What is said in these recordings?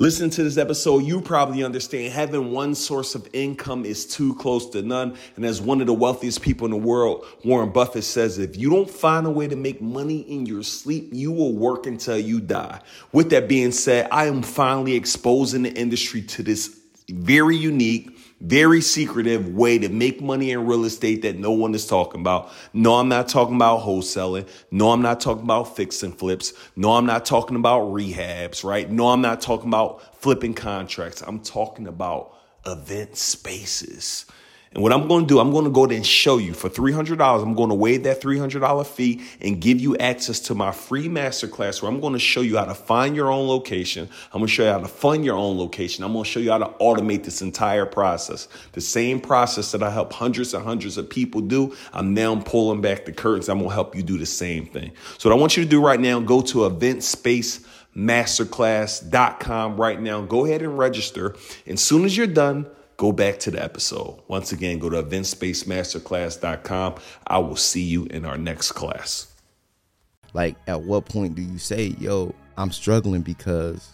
Listening to this episode, you probably understand having one source of income is too close to none. And as one of the wealthiest people in the world, Warren Buffett says, if you don't find a way to make money in your sleep, you will work until you die. With that being said, I am finally exposing the industry to this very unique, very secretive way to make money in real estate that no one is talking about. No, I'm not talking about wholesaling. No, I'm not talking about fix and flips. No, I'm not talking about rehabs, right? No, I'm not talking about flipping contracts. I'm talking about event spaces. And what I'm going to do, I'm going to go there and show you for $300. I'm going to waive that $300 fee and give you access to my free masterclass where I'm going to show you how to find your own location. I'm going to show you how to fund your own location. I'm going to show you how to automate this entire process. The same process that I help hundreds and hundreds of people do. I'm now pulling back the curtains. I'm going to help you do the same thing. So what I want you to do right now, go to event space masterclass.com right now. Go ahead and register. And as soon as you're done, go back to the episode. Once again, go to eventspacemasterclass.com. I will see you in our next class. Like, at what point do you say, yo, I'm struggling because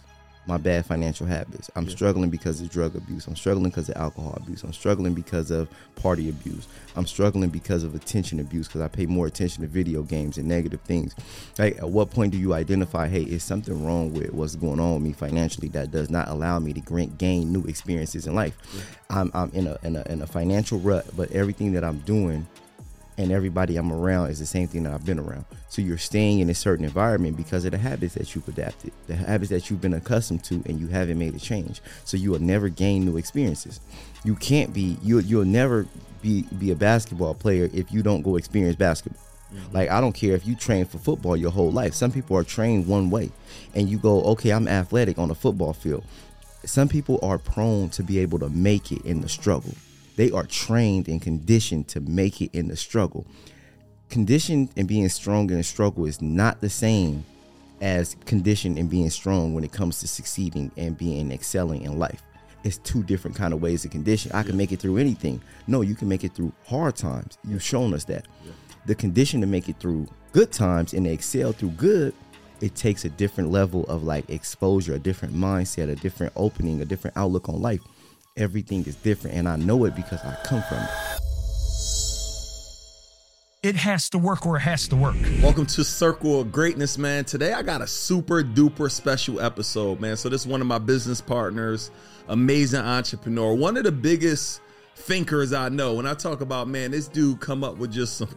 my bad financial habits. I'm yeah. struggling because of drug abuse. I'm struggling because of alcohol abuse. I'm struggling because of party abuse. I'm struggling because of attention abuse because I pay more attention to video games and negative things. Like, at what point do you identify, hey, is something wrong with what's going on with me financially that does not allow me to gain new experiences in life? Yeah. I'm, I'm in, a, in, a, in a financial rut, but everything that I'm doing and everybody I'm around is the same thing that I've been around. So you're staying in a certain environment because of the habits that you've adapted, the habits that you've been accustomed to, and you haven't made a change. So you will never gain new experiences. You can't be you you'll never be be a basketball player if you don't go experience basketball. Mm-hmm. Like I don't care if you train for football your whole life. Some people are trained one way, and you go, okay, I'm athletic on a football field. Some people are prone to be able to make it in the struggle. They are trained and conditioned to make it in the struggle. Conditioned and being strong in the struggle is not the same as conditioned and being strong when it comes to succeeding and being excelling in life. It's two different kind of ways of condition. I can make it through anything. No, you can make it through hard times. You've shown us that. Yeah. The condition to make it through good times and excel through good, it takes a different level of like exposure, a different mindset, a different opening, a different outlook on life everything is different and I know it because I come from it. It has to work or it has to work. Welcome to Circle of Greatness, man. Today I got a super duper special episode, man. So this is one of my business partners, amazing entrepreneur, one of the biggest thinkers I know. When I talk about, man, this dude come up with just some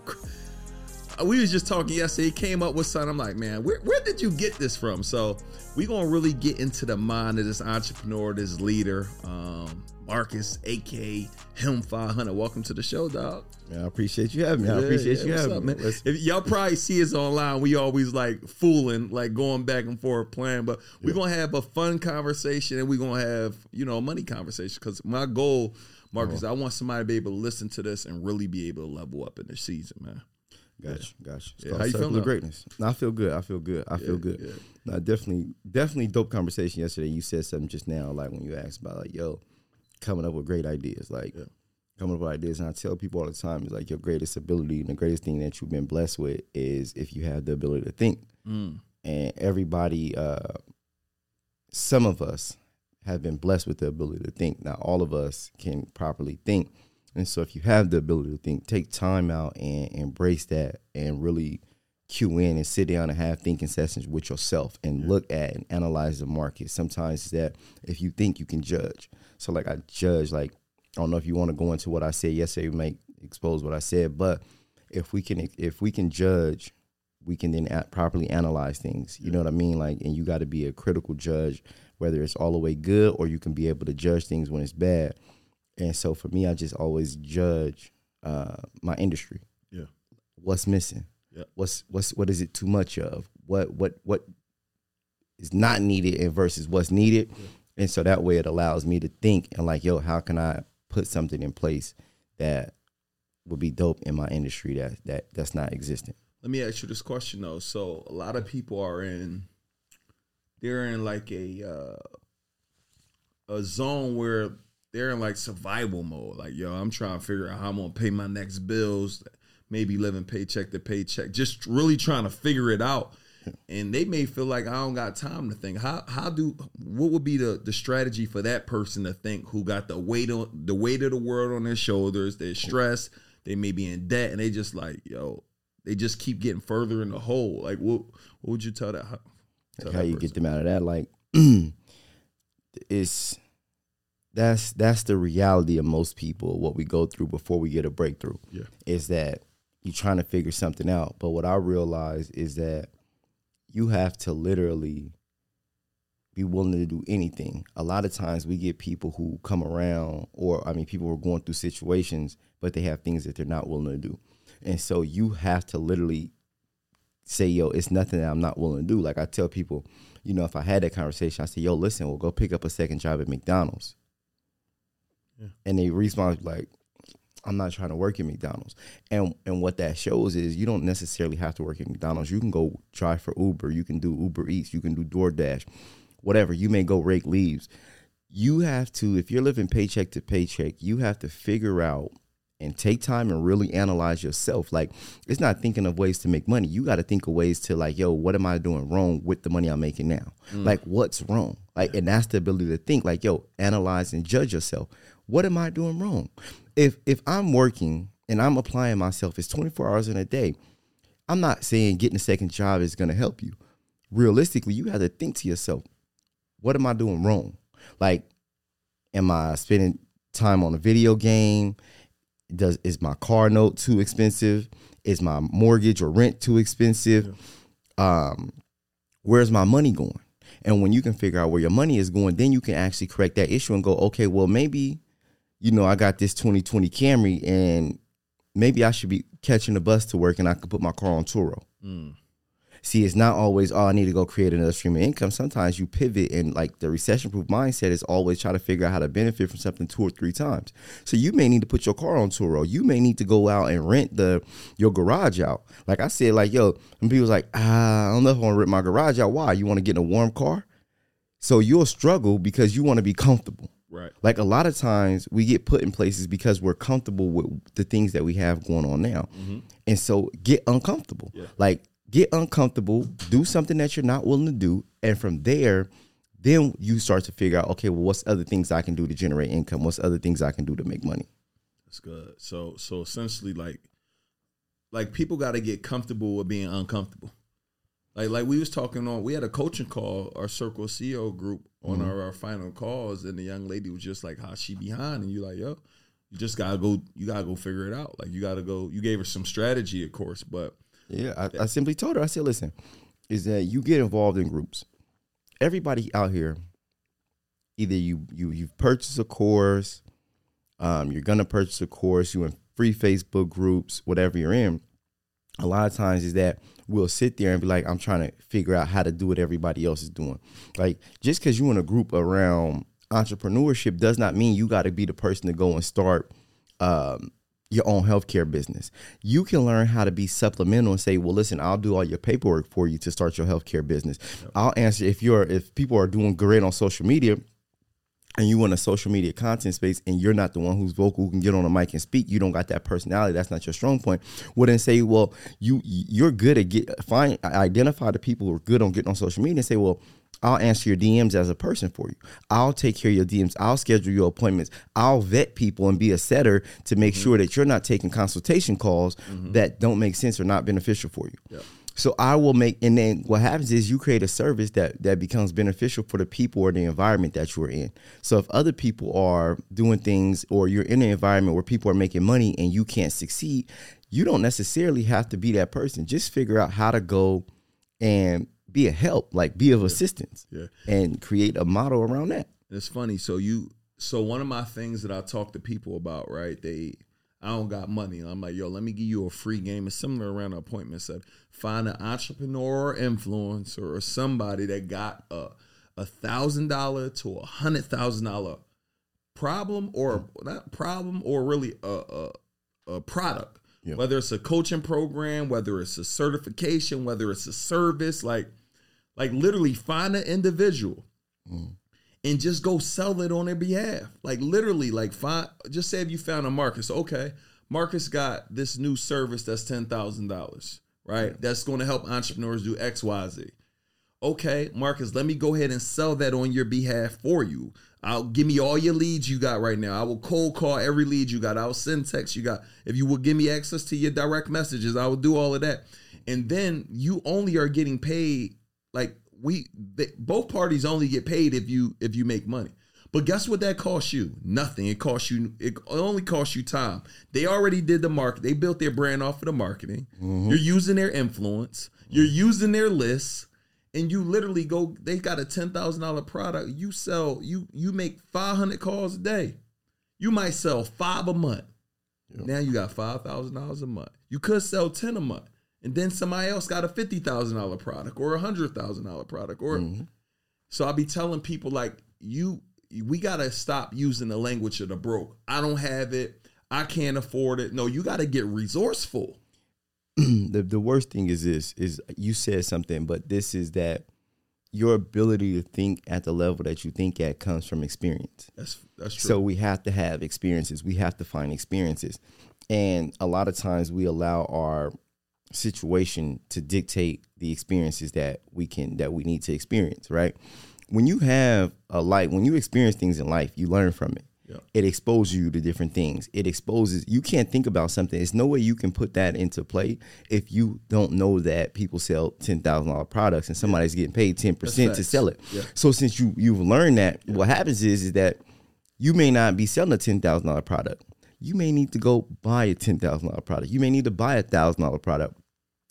we was just talking yesterday. He came up with something. I'm like, man, where, where did you get this from? So we gonna really get into the mind of this entrepreneur, this leader, um, Marcus, aka Him 500. Welcome to the show, dog. Yeah, I appreciate you having me. I appreciate yeah, you having up, me. Man? If y'all probably see us online, we always like fooling, like going back and forth playing. But we're yeah. gonna have a fun conversation and we're gonna have, you know, a money conversation. Cause my goal, Marcus, oh. I want somebody to be able to listen to this and really be able to level up in the season, man. Gotcha, yeah. gotcha. yeah, how you feeling? Greatness. No, I feel good. I feel good. I feel good. Yeah. No, definitely, definitely dope conversation yesterday. You said something just now, like when you asked about like, yo, coming up with great ideas, like coming up with ideas. And I tell people all the time, it's like your greatest ability and the greatest thing that you've been blessed with is if you have the ability to think. Mm. And everybody, uh, some of us have been blessed with the ability to think. Now, all of us can properly think and so if you have the ability to think, take time out and embrace that and really cue in and sit down and have thinking sessions with yourself and yeah. look at and analyze the market. Sometimes that if you think you can judge. So like I judge like I don't know if you want to go into what I said yesterday, we might expose what I said, but if we can if we can judge, we can then properly analyze things. You know what I mean? Like and you got to be a critical judge whether it's all the way good or you can be able to judge things when it's bad. And so for me, I just always judge uh, my industry. Yeah. What's missing? Yeah. What's what's what is it too much of? What what what is not needed and versus what's needed. And so that way it allows me to think and like, yo, how can I put something in place that would be dope in my industry that that that's not existent. Let me ask you this question though. So a lot of people are in they're in like a uh, a zone where they're in like survival mode. Like, yo, I'm trying to figure out how I'm gonna pay my next bills, maybe living paycheck to paycheck, just really trying to figure it out. and they may feel like I don't got time to think. How how do what would be the the strategy for that person to think who got the weight on the weight of the world on their shoulders? They're stressed. They may be in debt, and they just like yo. They just keep getting further in the hole. Like what? What would you tell that? Tell Like that how you person? get them out of that? Like it's that's that's the reality of most people. What we go through before we get a breakthrough Yeah. is that you're trying to figure something out. But what I realize is that you have to literally be willing to do anything. A lot of times we get people who come around, or I mean, people who are going through situations, but they have things that they're not willing to do. And so you have to literally say, yo, it's nothing that I'm not willing to do. Like I tell people, you know, if I had that conversation, I say, yo, listen, we'll go pick up a second job at McDonald's. Yeah. And they respond like, I'm not trying to work at McDonald's. And and what that shows is you don't necessarily have to work at McDonald's. You can go try for Uber, you can do Uber Eats, you can do DoorDash, whatever. You may go rake leaves. You have to, if you're living paycheck to paycheck, you have to figure out and take time and really analyze yourself. Like it's not thinking of ways to make money. You got to think of ways to like, yo, what am I doing wrong with the money I'm making now? Mm. Like what's wrong? Like, and that's the ability to think like, yo, analyze and judge yourself. What am I doing wrong? If if I'm working and I'm applying myself, it's 24 hours in a day. I'm not saying getting a second job is going to help you. Realistically, you have to think to yourself, what am I doing wrong? Like, am I spending time on a video game? Does is my car note too expensive? Is my mortgage or rent too expensive? Um, where's my money going? And when you can figure out where your money is going, then you can actually correct that issue and go, okay, well maybe, you know, I got this 2020 Camry and maybe I should be catching the bus to work and I could put my car on Turo. See, it's not always, oh, I need to go create another stream of income. Sometimes you pivot and like the recession proof mindset is always try to figure out how to benefit from something two or three times. So you may need to put your car on Turo. You may need to go out and rent the your garage out. Like I said, like, yo, and people's like, ah, I don't know if I want to rent my garage out. Why? You want to get in a warm car? So you'll struggle because you want to be comfortable. Right. Like a lot of times we get put in places because we're comfortable with the things that we have going on now. Mm-hmm. And so get uncomfortable. Like get uncomfortable, do something that you're not willing to do. And from there, then you start to figure out, okay, well, what's other things I can do to generate income? What's other things I can do to make money? That's good. So so essentially like like people got to get comfortable with being uncomfortable. Like like we was talking on we had a coaching call, our Circle CEO group on our, our final calls and the young lady was just like how she behind and you like, yo, you just got to go you got to go figure it out. Like you got to go you gave her some strategy of course, but Yeah, I, I simply told her, I said, listen, is that you get involved in groups. Everybody out here, either you you you've purchased a course, um, you're gonna purchase a course, you in free Facebook groups, whatever you're in. A lot of times is that we'll sit there and be like, I'm trying to figure out how to do what everybody else is doing. Like just because you're in a group around entrepreneurship does not mean you got to be the person to go and start um, your own healthcare business. You can learn how to be supplemental and say, well, listen, I'll do all your paperwork for you to start your healthcare business. I'll answer if you're if people are doing great on social media and you want a social media content space and you're not the one who's vocal who can get on a mic and speak, you don't got that personality. That's not your strong point. wouldn't say, well, you you're good at get find identify the people who are good on getting on social media and say, well, I'll answer your DMs as a person for you. I'll take care of your DMs. I'll schedule your appointments. I'll vet people and be a setter to make mm-hmm. sure that you're not taking consultation calls mm-hmm. that don't make sense or not beneficial for you. So I will make, and then what happens is you create a service that that becomes beneficial for the people or the environment that you're in. So if other people are doing things, or you're in an environment where people are making money and you can't succeed, you don't necessarily have to be that person. Just figure out how to go and be a help, like be of assistance, Yeah. and create a model around that. It's funny. So you, so one of my things that I talk to people about, right? They, I don't got money. I'm like, yo, let me give you a free game. It's similar around the appointment said. Find an entrepreneur or influencer or somebody that got a a thousand dollar to a hundred thousand dollar problem or not problem or really a a, a product. Yeah. Whether it's a coaching program, whether it's a certification, whether it's a service, like like literally find an individual mm. And just go sell it on their behalf. Like literally, like find just say if you found a Marcus, okay, Marcus got this new service that's ten thousand dollars, right? That's going to help entrepreneurs do X, Y, Z. Okay, Marcus, let me go ahead and sell that on your behalf for you. I'll give me all your leads you got right now. I will cold call every lead you got. I'll send text you got. If you will give me access to your direct messages, I will do all of that. And then you only are getting paid like we they, both parties only get paid if you if you make money. But guess what that costs you? Nothing. It costs you. It only costs you time. They already did the market. They built their brand off of the marketing. Mm-hmm. You're using their influence. You're using their lists, and you literally go. They got a ten thousand dollar product. You sell. You you make five hundred calls a day. You might sell five a month. Now you got five thousand dollars a month. You could sell ten a month, and then somebody else got a fifty thousand dollar product or a hundred thousand dollar product. Or mm-hmm. so I'll be telling people like you, we gotta stop using the language of the broke. I don't have it. I can't afford it. No, you got to get resourceful. the the worst thing is this is you said something, but this is that your ability to think at the level that you think at comes from experience. That's that's true. So we have to have experiences. We have to find experiences. And a lot of times we allow our situation to dictate the experiences that we can that we need to experience, right? When you have a life, when you experience things in life, you learn from it. Yeah. It exposes you to different things. It exposes you can't think about something. There's no way you can put that into play if you don't know that people sell ten thousand dollar products and somebody's getting paid ten percent to sell it. Yeah. So since you you've learned that, what happens is is that you may not be selling a ten thousand dollar product. You may need to go buy a ten thousand dollar product. You may need to buy a thousand dollar product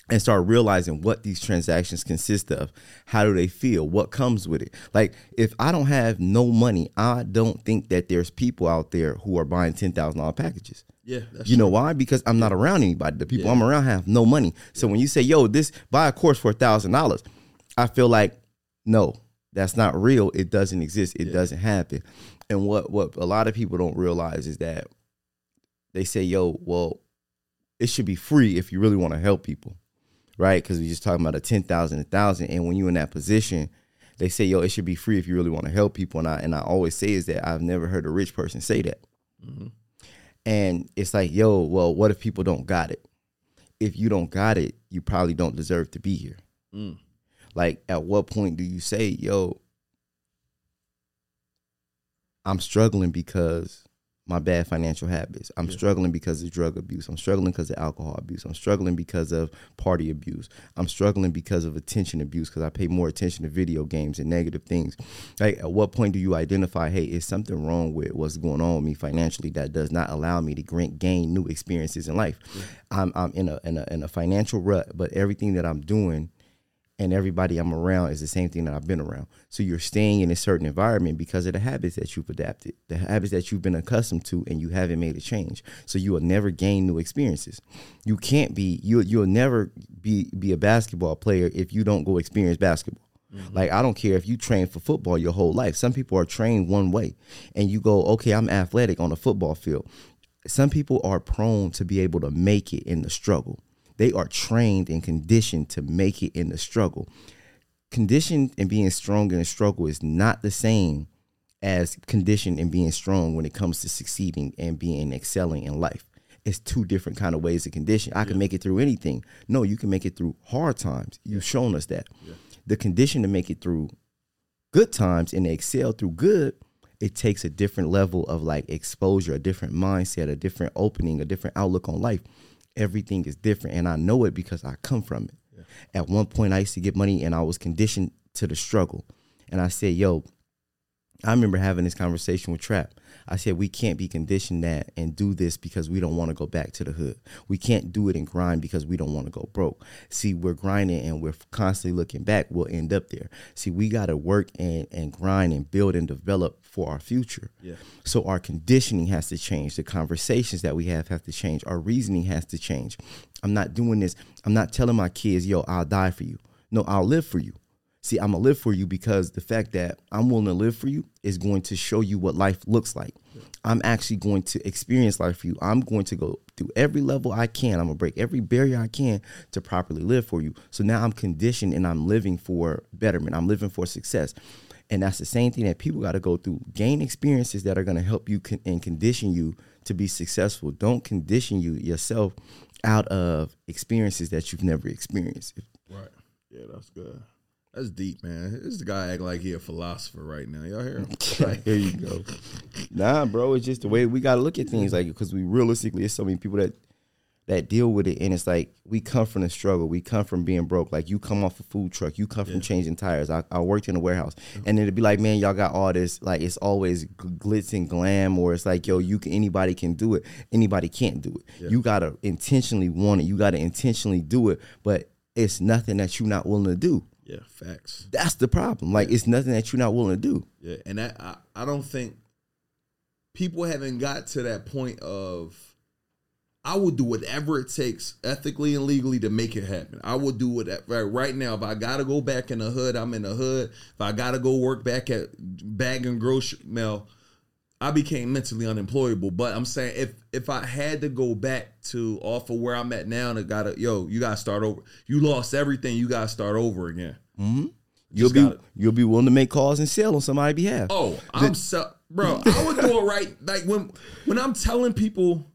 and start realizing what these transactions consist of. How do they feel? What comes with it? Like if I don't have no money, I don't think that there's people out there who are buying ten thousand dollar packages. yeah, that's You know why? Because I'm not around anybody. The people I'm around have no money. So when you say, "Yo, this buy a course for a thousand dollars," I feel like, no, that's not real. It doesn't exist. It doesn't happen. And what what a lot of people don't realize is that they say, "Yo, well, it should be free if you really want to help people." Right? Because we just talking about a ten thousand, a thousand, and when you're in that position, they say, "Yo, it should be free if you really want to help people." And I and I always say is that I've never heard a rich person say that. And it's like, yo, well, what if people don't got it? If you don't got it, you probably don't deserve to be here. Mm. Like, at what point do you say, yo, I'm struggling because my bad financial habits. I'm struggling because of drug abuse. I'm struggling because of alcohol abuse. I'm struggling because of party abuse. I'm struggling because of attention abuse because I pay more attention to video games and negative things. Like, at what point do you identify, hey, is something wrong with what's going on with me financially that does not allow me to grant, gain new experiences in life? I'm, I'm in a, in a in a financial rut, but everything that I'm doing and everybody I'm around is the same thing that I've been around. So you're staying in a certain environment because of the habits that you've adapted, the habits that you've been accustomed to, and you haven't made a change. So you will never gain new experiences. You can't be you you'll never be be a basketball player if you don't go experience basketball. Mm-hmm. Like I don't care if you train for football your whole life. Some people are trained one way, and you go, okay, I'm athletic on a football field. Some people are prone to be able to make it in the struggle. They are trained and conditioned to make it in the struggle. Conditioned and being strong in the struggle is not the same as conditioned and being strong when it comes to succeeding and being excelling in life. It's two different kind of ways of condition. I can make it through anything. No, you can make it through hard times. You've shown us that. The condition to make it through good times and excel through good, it takes a different level of like exposure, a different mindset, a different opening, a different outlook on life. Everything is different. And I know it because I come from it. At one point, I used to get money and I was conditioned to the struggle. And I said, yo, I remember having this conversation with Trap. I said, we can't be conditioned that and do this because we don't want to go back to the hood. We can't do it and grind because we don't want to go broke. See, we're grinding and we're constantly looking back. We'll end up there. See, we got to work and, and grind and build and develop for our future. Yeah. So our conditioning has to change. The conversations that we have have to change. Our reasoning has to change. I'm not doing this. I'm not telling my kids, yo, I'll die for you. No, I'll live for you. See, I'm gonna live for you because the fact that I'm willing to live for you is going to show you what life looks like. I'm actually going to experience life for you. I'm going to go through every level I can. I'm gonna break every barrier I can to properly live for you. So now I'm conditioned and I'm living for betterment. I'm living for success. And that's the same thing that people got to go through. Gain experiences that are going to help you con- and condition you to be successful. Don't condition you yourself out of experiences that you've never experienced. Right. Yeah, that's good. That's deep, man. This guy act like he a philosopher right now. Y'all hear him? Here you go. Nah, bro, it's just the way we gotta look at things, like because we realistically, there's so many people that that deal with it, and it's like we come from the struggle, we come from being broke. Like you come off a food truck, you come from changing tires. I, I worked in a warehouse, and it'd be like, man, y'all got all this. Like it's always glitz and glam, or it's like, yo, you can anybody can do it, anybody can't do it. You gotta intentionally want it, you gotta intentionally do it, but it's nothing that you're not willing to do. Yeah, facts. That's the problem. Like it's nothing that you're not willing to do. Yeah, and that I, I don't think people haven't got to that point of I will do whatever it takes ethically and legally to make it happen. I will do whatever right, right now. If I gotta go back in the hood, I'm in the hood. If I gotta go work back at bagging grocery mail, I became mentally unemployable. But I'm saying if if I had to go back to off of where I'm at now and I gotta yo, you gotta start over. You lost everything, you gotta start over again. Mm-hmm. You'll Just be gotta- you'll be willing to make calls and sell on somebody's behalf. Oh, I'm so bro. I would do it right. Like when when I'm telling people,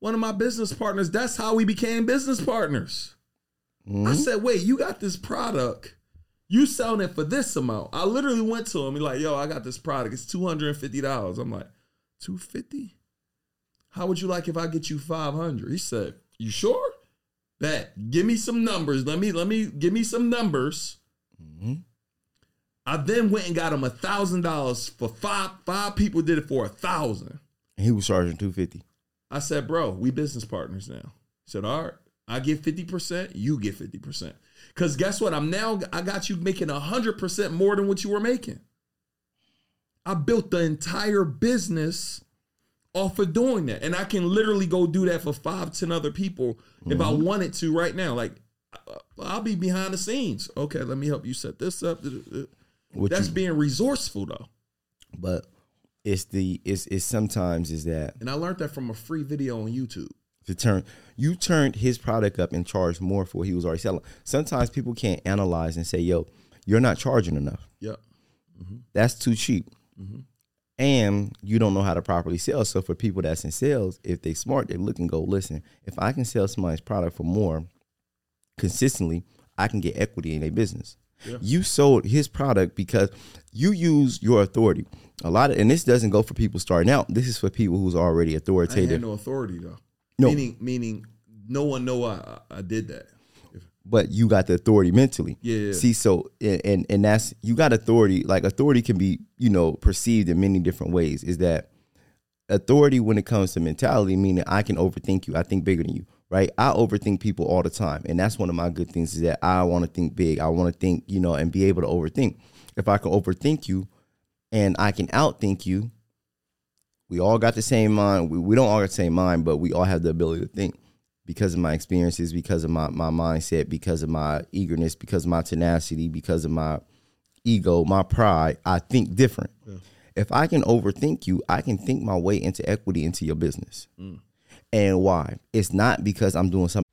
one of my business partners, that's how we became business partners. I mm-hmm. said, wait, you got this product. You selling it for this amount. I literally went to him. He like, yo, I got this product. It's two hundred and fifty dollars. I'm like, two fifty? How would you like if I get you five hundred? He said, you sure? Bet. Give me some numbers. Let me let me give me some numbers. Mm-hmm. I then went and got him a thousand dollars for five. Five people did it for a thousand. And he was charging two fifty. I said, bro, we business partners now. He said, all right, I get 50%, you get 50%. Cause guess what? I'm now I got you making hundred percent more than what you were making. I built the entire business off of doing that. And I can literally go do that for five, ten other people if I mm-hmm. wanted to right now. Like I'll be behind the scenes. Okay, let me help you set this up. What That's you- being resourceful though. But it's the it's it's sometimes is that And I learned that from a free video on YouTube. To turn you turned his product up and charged more for what he was already selling. Sometimes people can't analyze and say, "Yo, you're not charging enough. Yep. That's too cheap." Mm-hmm. And you don't know how to properly sell. So for people that's in sales, if they smart, they look and go, "Listen, if I can sell somebody's product for more consistently, I can get equity in their business." You sold his product because you use your authority. A lot of, and this doesn't go for people starting out. This is for people who's already I authoritative. had no authority though. No. Meaning, meaning, no one know I I did that. but you got the authority mentally. Yeah, yeah. See, so and and that's you got authority. Like authority can be, you know, perceived in many different ways. Is that authority when it comes to mentality, meaning I can overthink you. I think bigger than you, right? I overthink people all the time, and that's one of my good things. Is that I want to think big. I want to think, you know, and be able to overthink. If I can overthink you, and I can outthink you, we all got the same mind. We, we don't all got the same mind, but we all have the ability to think because of my experiences, because of my, my mindset, because of my eagerness, because of my tenacity, because of my ego, my pride. I think different. If I can overthink you, I can think my way into equity into your business. Mm. And why? It's not because I'm doing something.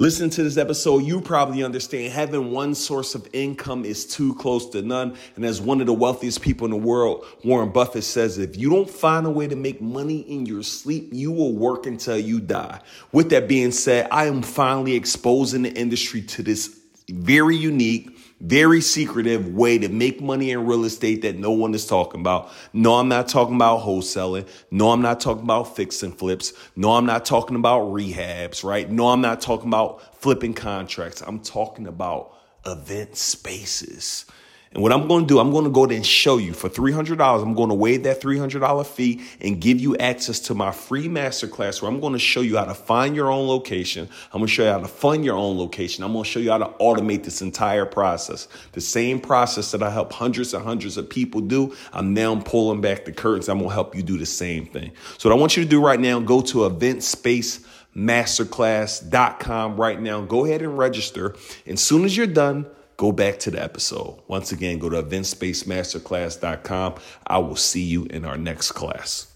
Listen to this episode, you probably understand having one source of income is too close to none. And as one of the wealthiest people in the world, Warren Buffett says, if you don't find a way to make money in your sleep, you will work until you die. With that being said, I am finally exposing the industry to this very unique, very secretive way to make money in real estate that no one is talking about. No, I'm not talking about wholesaling. No, I'm not talking about fix and flips. No, I'm not talking about rehabs, right? No, I'm not talking about flipping contracts. I'm talking about event spaces. And what I'm going to do, I'm going to go there and show you for $300. I'm going to waive that $300 fee and give you access to my free masterclass where I'm going to show you how to find your own location. I'm going to show you how to fund your own location. I'm going to show you how to automate this entire process. The same process that I help hundreds and hundreds of people do, I'm now pulling back the curtains. I'm going to help you do the same thing. So what I want you to do right now, go to event space masterclass.com right now. Go ahead and register. And as soon as you're done, go back to the episode. Once again, go to eventspacemasterclass.com. I will see you in our next class.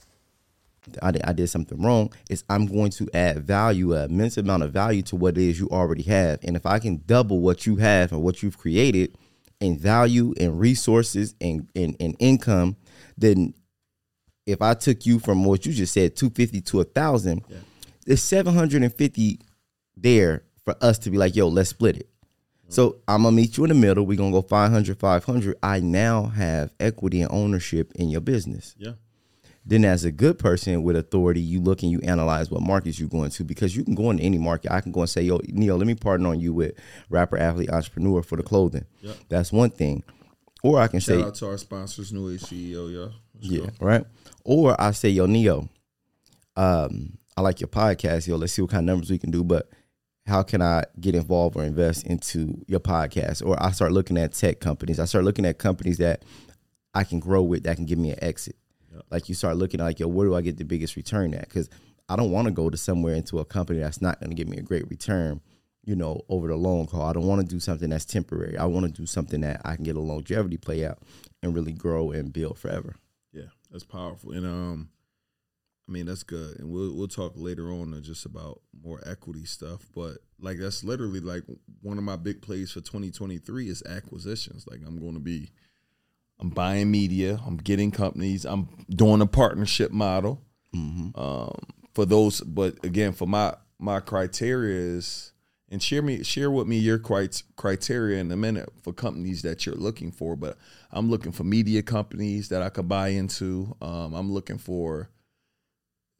I did, I did something wrong. Is I'm going to add value, an immense amount of value to what it is you already have. And if I can double what you have and what you've created in value and resources and, and, and income, then if I took you from what you just said, 250 to a thousand, It's 750 there for us to be like, yo, let's split it. So I'm gonna meet you in the middle. We're gonna go 500, 500. I now have equity and ownership in your business. Yeah. Then, as a good person with authority, you look and you analyze what markets you're going to because you can go into any market. I can go and say, "Yo, Neil, let me partner on you with rapper, athlete, entrepreneur for the clothing." Yep. That's one thing. Or I can Shout say, out to our sponsors, New Age CEO, y'all. Let's yeah, go. right. Or I say, "Yo, Neo, um, I like your podcast. Yo, let's see what kind of numbers we can do." But how can I get involved or invest into your podcast? Or I start looking at tech companies. I start looking at companies that I can grow with that can give me an exit. Yep. Like you start looking at like, yo, where do I get the biggest return at? Because I don't want to go to somewhere into a company that's not going to give me a great return, you know, over the long haul. I don't want to do something that's temporary. I want to do something that I can get a longevity play out and really grow and build forever. Yeah, that's powerful. And um, I mean that's good. And we'll we'll talk later on just about more equity stuff. But like that's literally like one of my big plays for 2023 is acquisitions. Like I'm going to be, I'm buying media. I'm getting companies. I'm doing a partnership model. Um, for those, but again, for my my criteria is, and share me share with me your criteria in a minute for companies that you're looking for. But I'm looking for media companies that I could buy into. Um, I'm looking for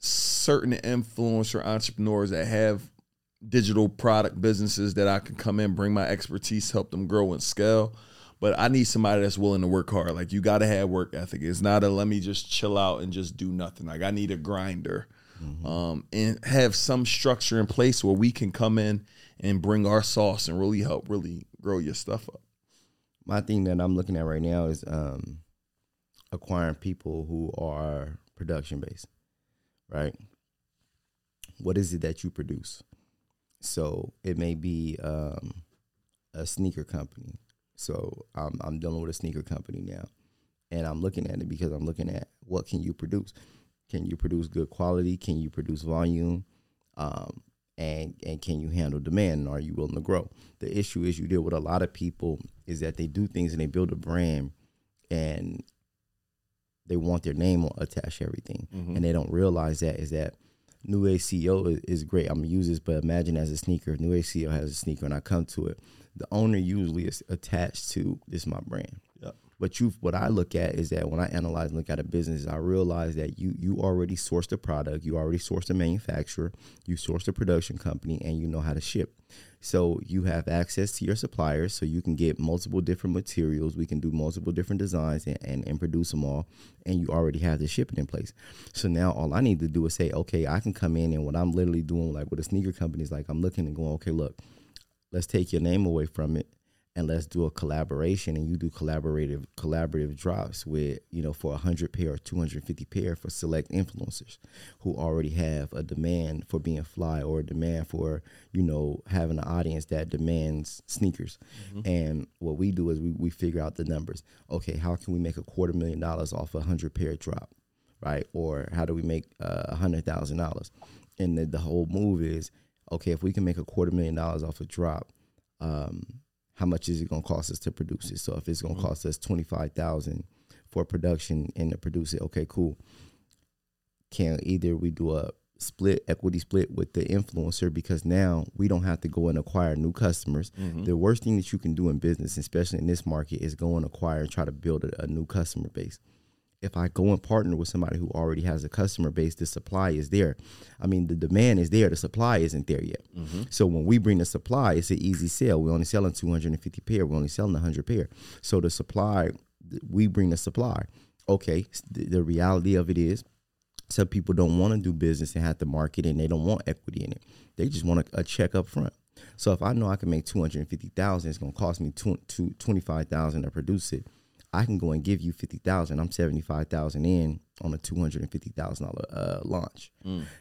certain influencer entrepreneurs that have digital product businesses that I can come in, bring my expertise, help them grow and scale. But I need somebody that's willing to work hard. Like you got to have work ethic. It's not a let me just chill out and just do nothing. Like I need a grinder, um, and have some structure in place where we can come in and bring our sauce and really help really grow your stuff up. My thing that I'm looking at right now is um, acquiring people who are production based, right? What is it that you produce? So it may be um, a sneaker company. So I'm, I'm dealing with a sneaker company now, and I'm looking at it because I'm looking at what can you produce? Can you produce good quality? Can you produce volume? Um, and and can you handle demand? And are you willing to grow? The issue is you deal with a lot of people is that they do things and they build a brand, and they want their name attached to everything, mm-hmm. and they don't realize that is that New Age CEO is, is great. I'm gonna use this, but imagine as a sneaker, New Age CEO has a sneaker, and I come to it. The owner usually is attached to this is my brand. But you, what I look at is that when I analyze and look at a business, I realize that you you already sourced the product, you already sourced the manufacturer, you sourced the production company, and you know how to ship. So you have access to your suppliers, so you can get multiple different materials. We can do multiple different designs and, and, and produce them all, and you already have the shipping in place. So now all I need to do is say, okay, I can come in and what I'm literally doing, like with a sneaker company, is like I'm looking and going, okay, look, let's take your name away from it and let's do a collaboration and you do collaborative collaborative drops with you know for 100 pair or 250 pair for select influencers who already have a demand for being fly or a demand for you know having an audience that demands sneakers. And what we do is we, we figure out the numbers. Okay how can we make a quarter million dollars off a 100 pair drop right? Or how do we make uh, a hundred thousand dollars? And the, the whole move is okay if we can make a quarter million dollars off a drop um, how much is it going to cost us to produce it? So if it's going to mm-hmm. cost us twenty five thousand for production and to produce it, okay, cool. Can either we do a split equity split with the influencer because now we don't have to go and acquire new customers. Mm-hmm. The worst thing that you can do in business, especially in this market, is go and acquire and try to build a, a new customer base if I go and partner with somebody who already has a customer base, the supply is there. I mean, the demand is there, the supply isn't there yet. Mm-hmm. So when we bring the supply, it's an easy sell. We're only selling 250 pair, we're only selling 100 pair. So the supply, we bring the supply. Okay, the, reality of it is, some people don't want to do business and have to market and they don't want equity in it. They just want a, a check up front. So if I know I can make 250,000, it's going to cost me 25,000 to produce it. I can go and give you fifty thousand. I'm seventy five thousand in on a two hundred and fifty thousand dollar uh, launch.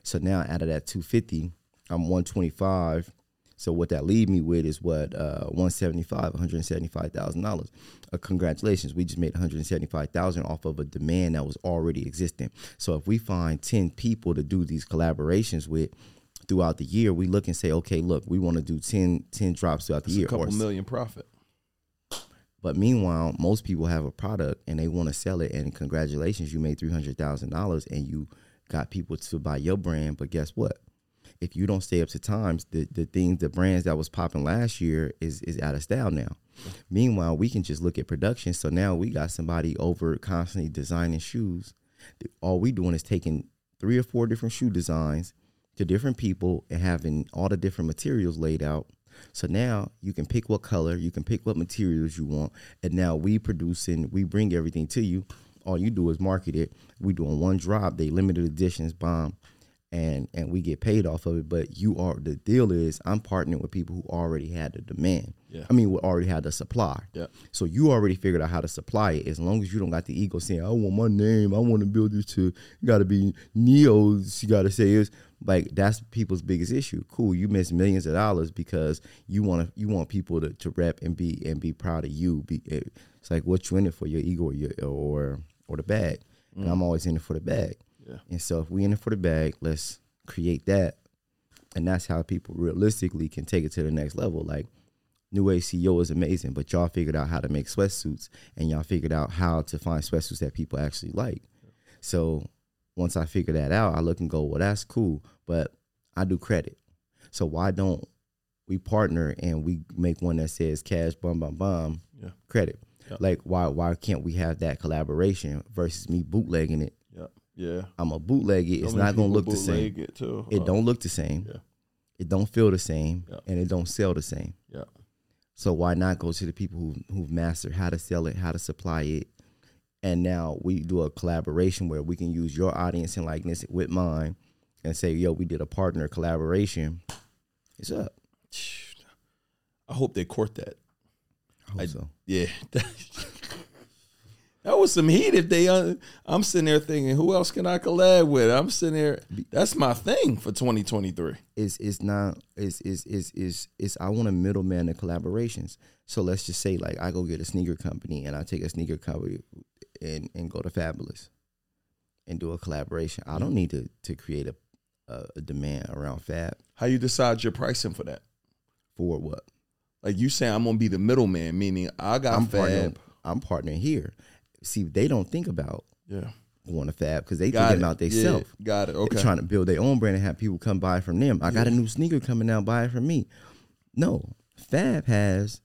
So now out of that two fifty, I'm one twenty five. So what that leave me with is what uh, one seventy five, one hundred seventy five thousand dollars. Uh, congratulations, we just made one hundred seventy five thousand off of a demand that was already existing. So if we find ten people to do these collaborations with. Throughout the year, we look and say, okay, look, we want to do 10, 10 drops throughout the year. a couple or million profit. But meanwhile, most people have a product and they want to sell it. And congratulations, you made three hundred thousand dollars and you got people to buy your brand. But guess what? if you don't stay up to times, the the things, the brands that was popping last year is is out of style now. Meanwhile, we can just look at production. So now we got somebody over constantly designing shoes. All we doing is taking three or four different shoe designs to different people and having all the different materials laid out. So now you can pick what color, you can pick what materials you want, and now we producing, we bring everything to you. All you do is market it. We doing one drop, they limited editions, bomb, and and we get paid off of it. But you are the deal is I'm partnering with people who already had the demand. Yeah. I mean, we already had the supply. Yeah. So you already figured out how to supply it. As long as you don't got the ego saying, "I want my name, I want to build this to," got to be Neo's. You got to say is like that's people's biggest issue. Cool, you miss millions of dollars because you want to you want people to, to rep and be and be proud of you. Be eh, it's like what you in it for your ego or your, or or the bag. And I'm mm. always in it for the bag. Yeah. And so if we in it for the bag, let's create that. And that's how people realistically can take it to the next level. Like New Age CEO is amazing, but y'all figured out how to make sweatsuits and y'all figured out how to find sweatsuits that people actually like. So once I figure that out, I look and go, well, that's cool, but I do credit. So why don't we partner and we make one that says cash bum bum bum Yeah. credit? Yeah. Like why why can't we have that collaboration versus me bootlegging it? Yeah. I'm a bootleg it. It's So not gonna look the same. It, too. It Uh, don't look the same. Yeah. It don't feel the same, Yeah. and it don't sell the same. Yeah. So why not go to the people who who've mastered how to sell it, how to supply it, and now we do a collaboration where we can use your audience and likeness with mine, and say, yo, we did a partner collaboration. It's up. I hope they court that. I hope I- so. Yeah. that was some heat if they uh, I'm sitting there thinking who else can I collab with? I'm sitting there that's my thing for 2023. It's it's not it's it's it's it's, it's I want a middleman in collaborations. So let's just say like I go get a sneaker company and I take a sneaker company and and go to Fabolous and do a collaboration. I don't need to to create a a, a demand around Fab How you decide your pricing for that? for what? Like you saying I'm gonna be the middleman, meaning I got I'm fab. partnering. I'm partnering here. See, they don't think about Yeah. going to Fab because they Got thinking it. about Yeah, themselves. got it. Okay. They're trying to build their own brand and have people come buy from them. I got a new sneaker coming out, buy it from me. No, Fab has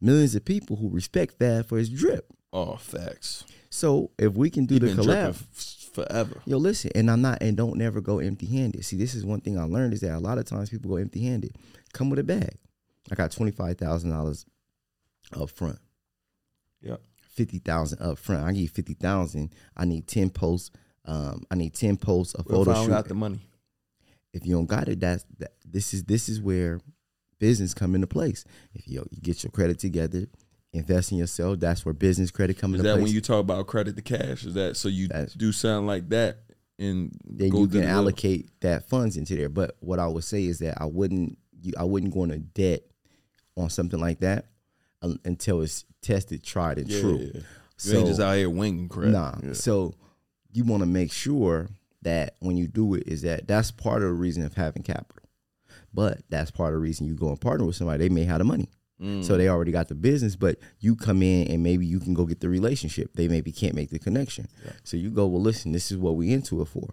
millions of people who respect Fab for his drip. oh, facts. So if we can do He the collab, f- forever. yo, listen, and I'm not, and don't never go empty handed. See, this is one thing I learned is that a lot of times people go empty handed. Come with a bag. I got twenty five thousand dollars up front. Yeah. Fifty thousand up front. I give you fifty thousand. I need ten posts. Um, I need ten posts, a What if photo I don't shoot. got the money? if you don't got it, that's that, this is this is where business come into place. If you you get your credit together, invest in yourself, that's where business credit come Is that place. when you talk about credit to cash? Is that so you That's- do something like that and then go you can allocate that funds into there. But what I would say is that I wouldn't you I wouldn't go into debt on something like that until it's tested, tried, and Yeah, true. yeah, yeah. You So ain't just out here winging credit. Nah. Yeah. So you want to make sure that when you do it, is that that's part of the reason of having capital. But that's part of the reason you go and partner with somebody. They may have the money. Mm. So they already got the business, but you come in and maybe you can go get the relationship. They maybe can't make the connection. So you go, well, listen, this is what we into it for.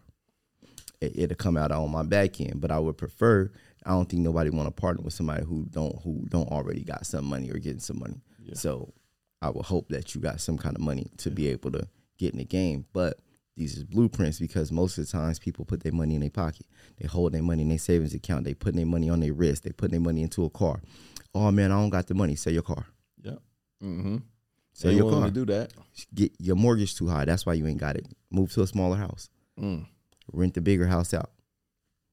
It, it'll come out on my back end, but I would prefer. I don't think nobody want to partner with somebody who don't who don't already got some money or getting some money. So I would hope that you got some kind of money to be able to get in the game. But these is blueprints because most of the times people put their money in their pocket. They hold their money in their savings account. They put their money on their wrist. They put their money into a car. Oh man, I don't got the money. Sell your car. Yeah. Mm-hmm. Sell Ain't your car. to do that. Get your mortgage too high. That's why you ain't got it. Move to a smaller house. Mm. Rent the bigger house out.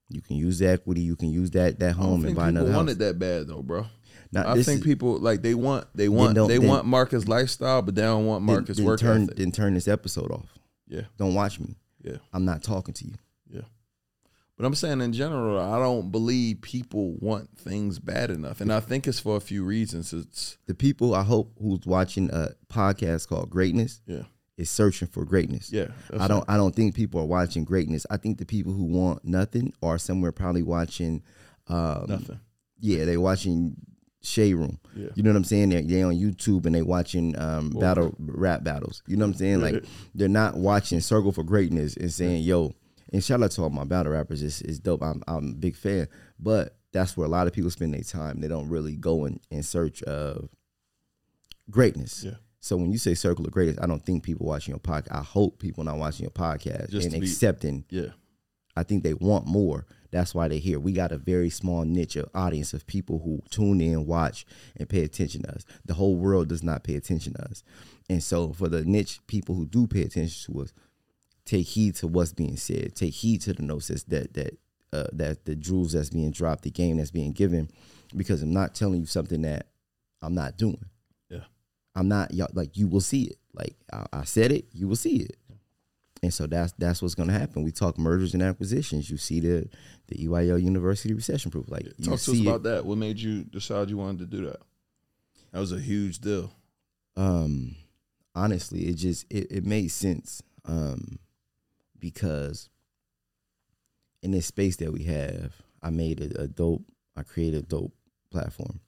You can use the equity. You can use that that home and buy another want house. it that bad though, bro. Now, I think is- people like they want they want they want Marcus lifestyle, but they don't want Marcus then work turn ethic. then turn this episode off. Yeah, Don't watch me. yeah, I'm not talking to you. yeah. But I'm saying in general, I don't believe people want things bad enough, and I think it's for a few reasons. It's The people I hope who's watching a podcast called Greatness yeah, is searching for greatness. yeah. I don't I don't think people are watching greatness. I think the people who want nothing are somewhere probably watching um, nothing. Yeah, they watching Shade Room. Yeah. You know what I'm saying? They're, they on YouTube and they watching um, battle rap battles. You know what I'm saying? Like they're not watching Circle for Greatness and saying, "Yo, And shout out to all my battle rappers. It's, it's dope. I'm I'm a big fan. But that's where a lot of people spend their time. They don't really go in, in search of greatness. Yeah. So when you say circle of greatness, I don't think people watching your podcast. I hope people not watching your podcast Just and be- accepting. Yeah. I think they want more. That's why they're here. We got a very small niche of audience of people who tune in, watch, and pay attention to us. The whole world does not pay attention to us. And so for the niche people who do pay attention to us, take heed to what's being said. Take heed to the notes that that uh, that the jewels that's being dropped, the game that's being given, because I'm not telling you something that I'm not doing. Yeah. I'm not y'all like you will see it. Like I, I said it, you will see it. And so that's that's what's gonna happen. We talk mergers and acquisitions. You see the the EYL University recession proof. Like you Talk to us about it. that. What made you decide you wanted to do that? That was a huge deal. Um, honestly, it just it, it made sense. Um, because in this space that we have, I made a, a dope. I created a dope platform.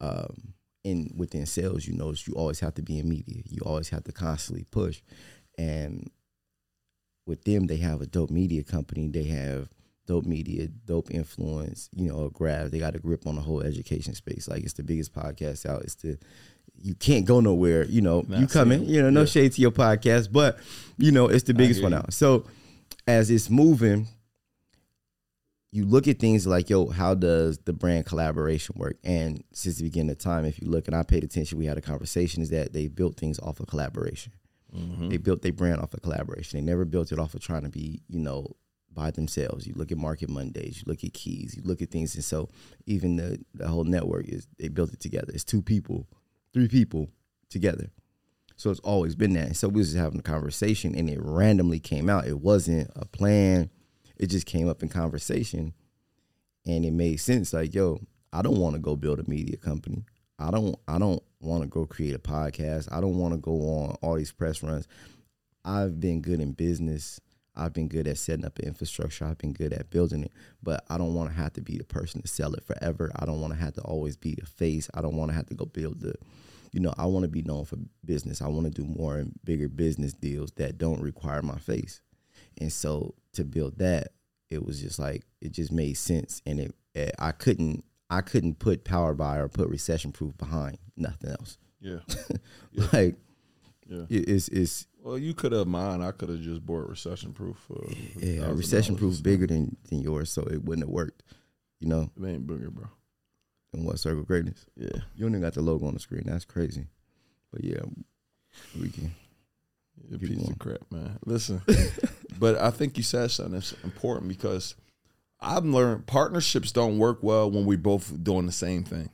Um, and within sales, you notice you always have to be in media. You always have to constantly push. And with them, they have a dope media company. They have dope media, dope influence. You know, a grab. They got a grip on the whole education space. Like it's the biggest podcast out. It's the you can't go nowhere. You know, Nah, you come in. You know, no yeah. shade to your podcast, but you know, it's the biggest one out. So as it's moving, you look at things like, yo, how does the brand collaboration work? And since the beginning of time, if you look and I paid attention, we had a conversation, is that they built things off of collaboration. Mm-hmm. They built their brand off of collaboration. They never built it off of trying to be, you know, by themselves. You look at Market Mondays, you look at Keys, you look at things, and so even the the whole network is they built it together. It's two people, three people together. So it's always been that. And so we was just having a conversation, and it randomly came out. It wasn't a plan. It just came up in conversation, and it made sense. Like, yo, I don't want to go build a media company. I don't. I don't want to go create a podcast. I don't want to go on all these press runs. I've been good in business. I've been good at setting up infrastructure. I've been good at building it, but I don't want to have to be the person to sell it forever. I don't want to have to always be a face. I don't want to have to go build the, you know, I want to be known for business. I want to do more and bigger business deals that don't require my face. And so to build that, it was just like it just made sense, and it, eh, I couldn't I couldn't put power by or put recession proof behind nothing else. Yeah. Like Yeah. it, it's it's Well, you could have mine. I could have just bought recession proof. For yeah, $1,000. recession proof bigger than than yours, so it wouldn't have worked. You know, It ain't bigger, bro. in what circle of greatness? Yeah. You only got the logo on the screen. That's crazy. But yeah, we can. A piece of crap, man. Listen, but I think you said something that's important because I've learned partnerships don't work well when we're both doing the same thing.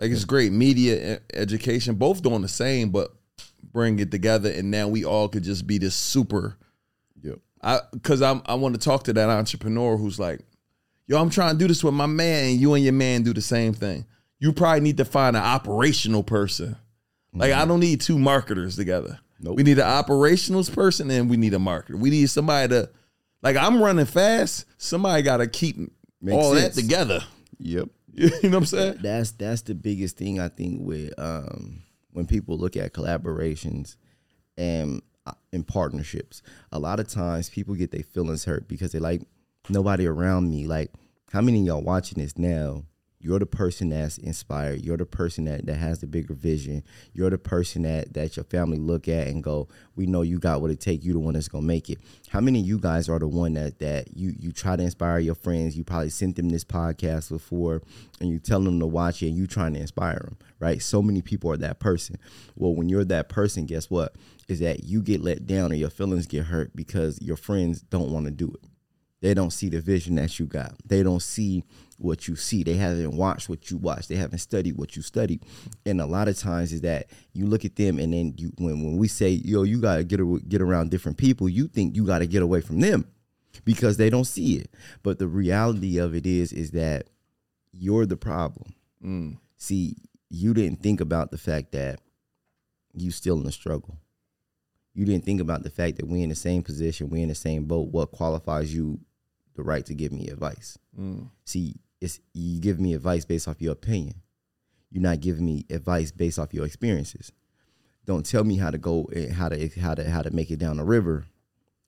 Like it's great media, education, both doing the same, but bring it together, and now we all could just be this super. Yep. I because I'm I want to talk to that entrepreneur who's like, yo, I'm trying to do this with my man, and you and your man do the same thing. You probably need to find an operational person. Like I mm-hmm. don't need two marketers together. Nope. We need an operationals person and we need a marketer. We need somebody to like I'm running fast. Somebody got to keep Makes all sense. that together. Yep. You know what I'm saying? That's that's the biggest thing I think with um, when people look at collaborations and uh, in partnerships. A lot of times people get their feelings hurt because they like nobody around me. Like how many of y'all watching this now? You're the person that's inspired. You're the person that, that has the bigger vision. You're the person that, that your family look at and go, we know you got what it take. You the one that's gonna make it. How many of you guys are the one that that you you try to inspire your friends? You probably sent them this podcast before, and you tell them to watch it, and you trying to inspire them, right? So many people are that person. Well, when you're that person, guess what? Is that you get let down or your feelings get hurt because your friends don't want to do it. They don't see the vision that you got. They don't see what you see. They haven't watched what you watch. They haven't studied what you studied. And a lot of times is that you look at them and then you when when we say, yo, you gotta get a, get around different people, you think you gotta get away from them because they don't see it. But the reality of it is is that you're the problem. Mm. See, you didn't think about the fact that you still in the struggle. You didn't think about the fact that we in the same position, we in the same boat. What qualifies you the right to give me advice? Mm. See, it's you give me advice based off your opinion. You're not giving me advice based off your experiences. Don't tell me how to go, eh, how to how to how to make it down the river,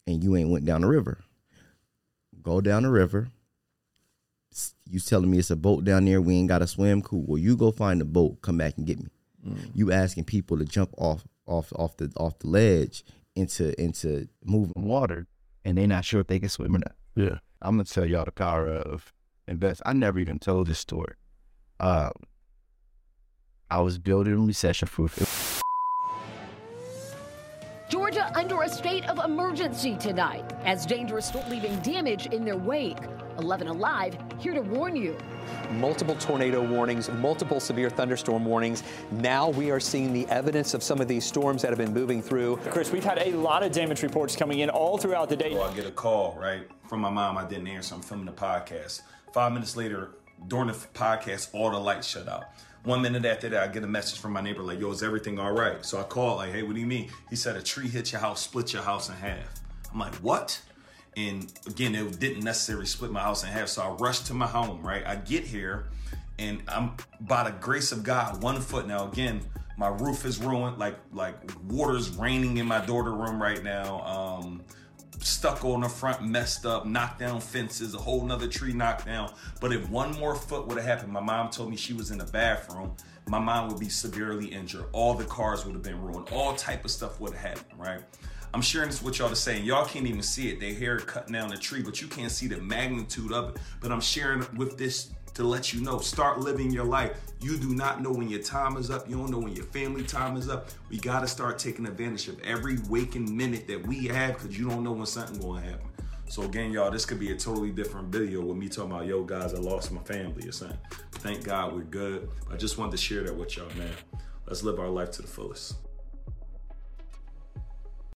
and you ain't went down the river. Go down the river. You telling me it's a boat down there? We ain't got to swim. Cool. Well, you go find the boat. Come back and get me. You asking people to jump off off off the off the ledge into into moving water, and they not sure if they can swim or not. Yeah. I'm gonna tell y'all the power of invest. I never even told this story. Um, I was building recession proof. Georgia under a state of emergency tonight as dangerous storm leaving damage in their wake. 11 Alive here to warn you. multiple tornado warnings, multiple severe thunderstorm warnings. Now we are seeing the evidence of some of these storms that have been moving through. Chris, we've had a lot of damage reports coming in all throughout the day. So I get a call, right, from my mom. I didn't answer. I'm filming the podcast. Five minutes later, during the podcast, all the lights shut out. One minute after that, I get a message from my neighbor like, yo, is everything all right? So I call, like, hey, what do you mean? He said, a tree hit your house, split your house in half. I'm like, what? And again, it didn't necessarily split my house in half. So I rushed to my home, right? I get here and I'm by the grace of God, one foot. Now, again, my roof is ruined, like like water's raining in my daughter room right now. Um, stucco on the front messed up, knocked down fences, a whole nother tree knocked down. But if one more foot would have happened, my mom told me she was in the bathroom, my mom would be severely injured. All the cars would have been ruined. All type of stuff would have happened, right? I'm sharing this with y'all to say, and y'all can't even see it. They hair cutting down the tree, but you can't see the magnitude of it. But I'm sharing with this to let you know, start living your life. You do not know when your time is up. You don't know when your family time is up. We got to start taking advantage of every waking minute that we have because you don't know when something to happen. So again, y'all, this could be a totally different video with me talking about, yo, guys, I lost my family or something. Thank God we're good. I just wanted to share that with y'all, man. Let's live our life to the fullest.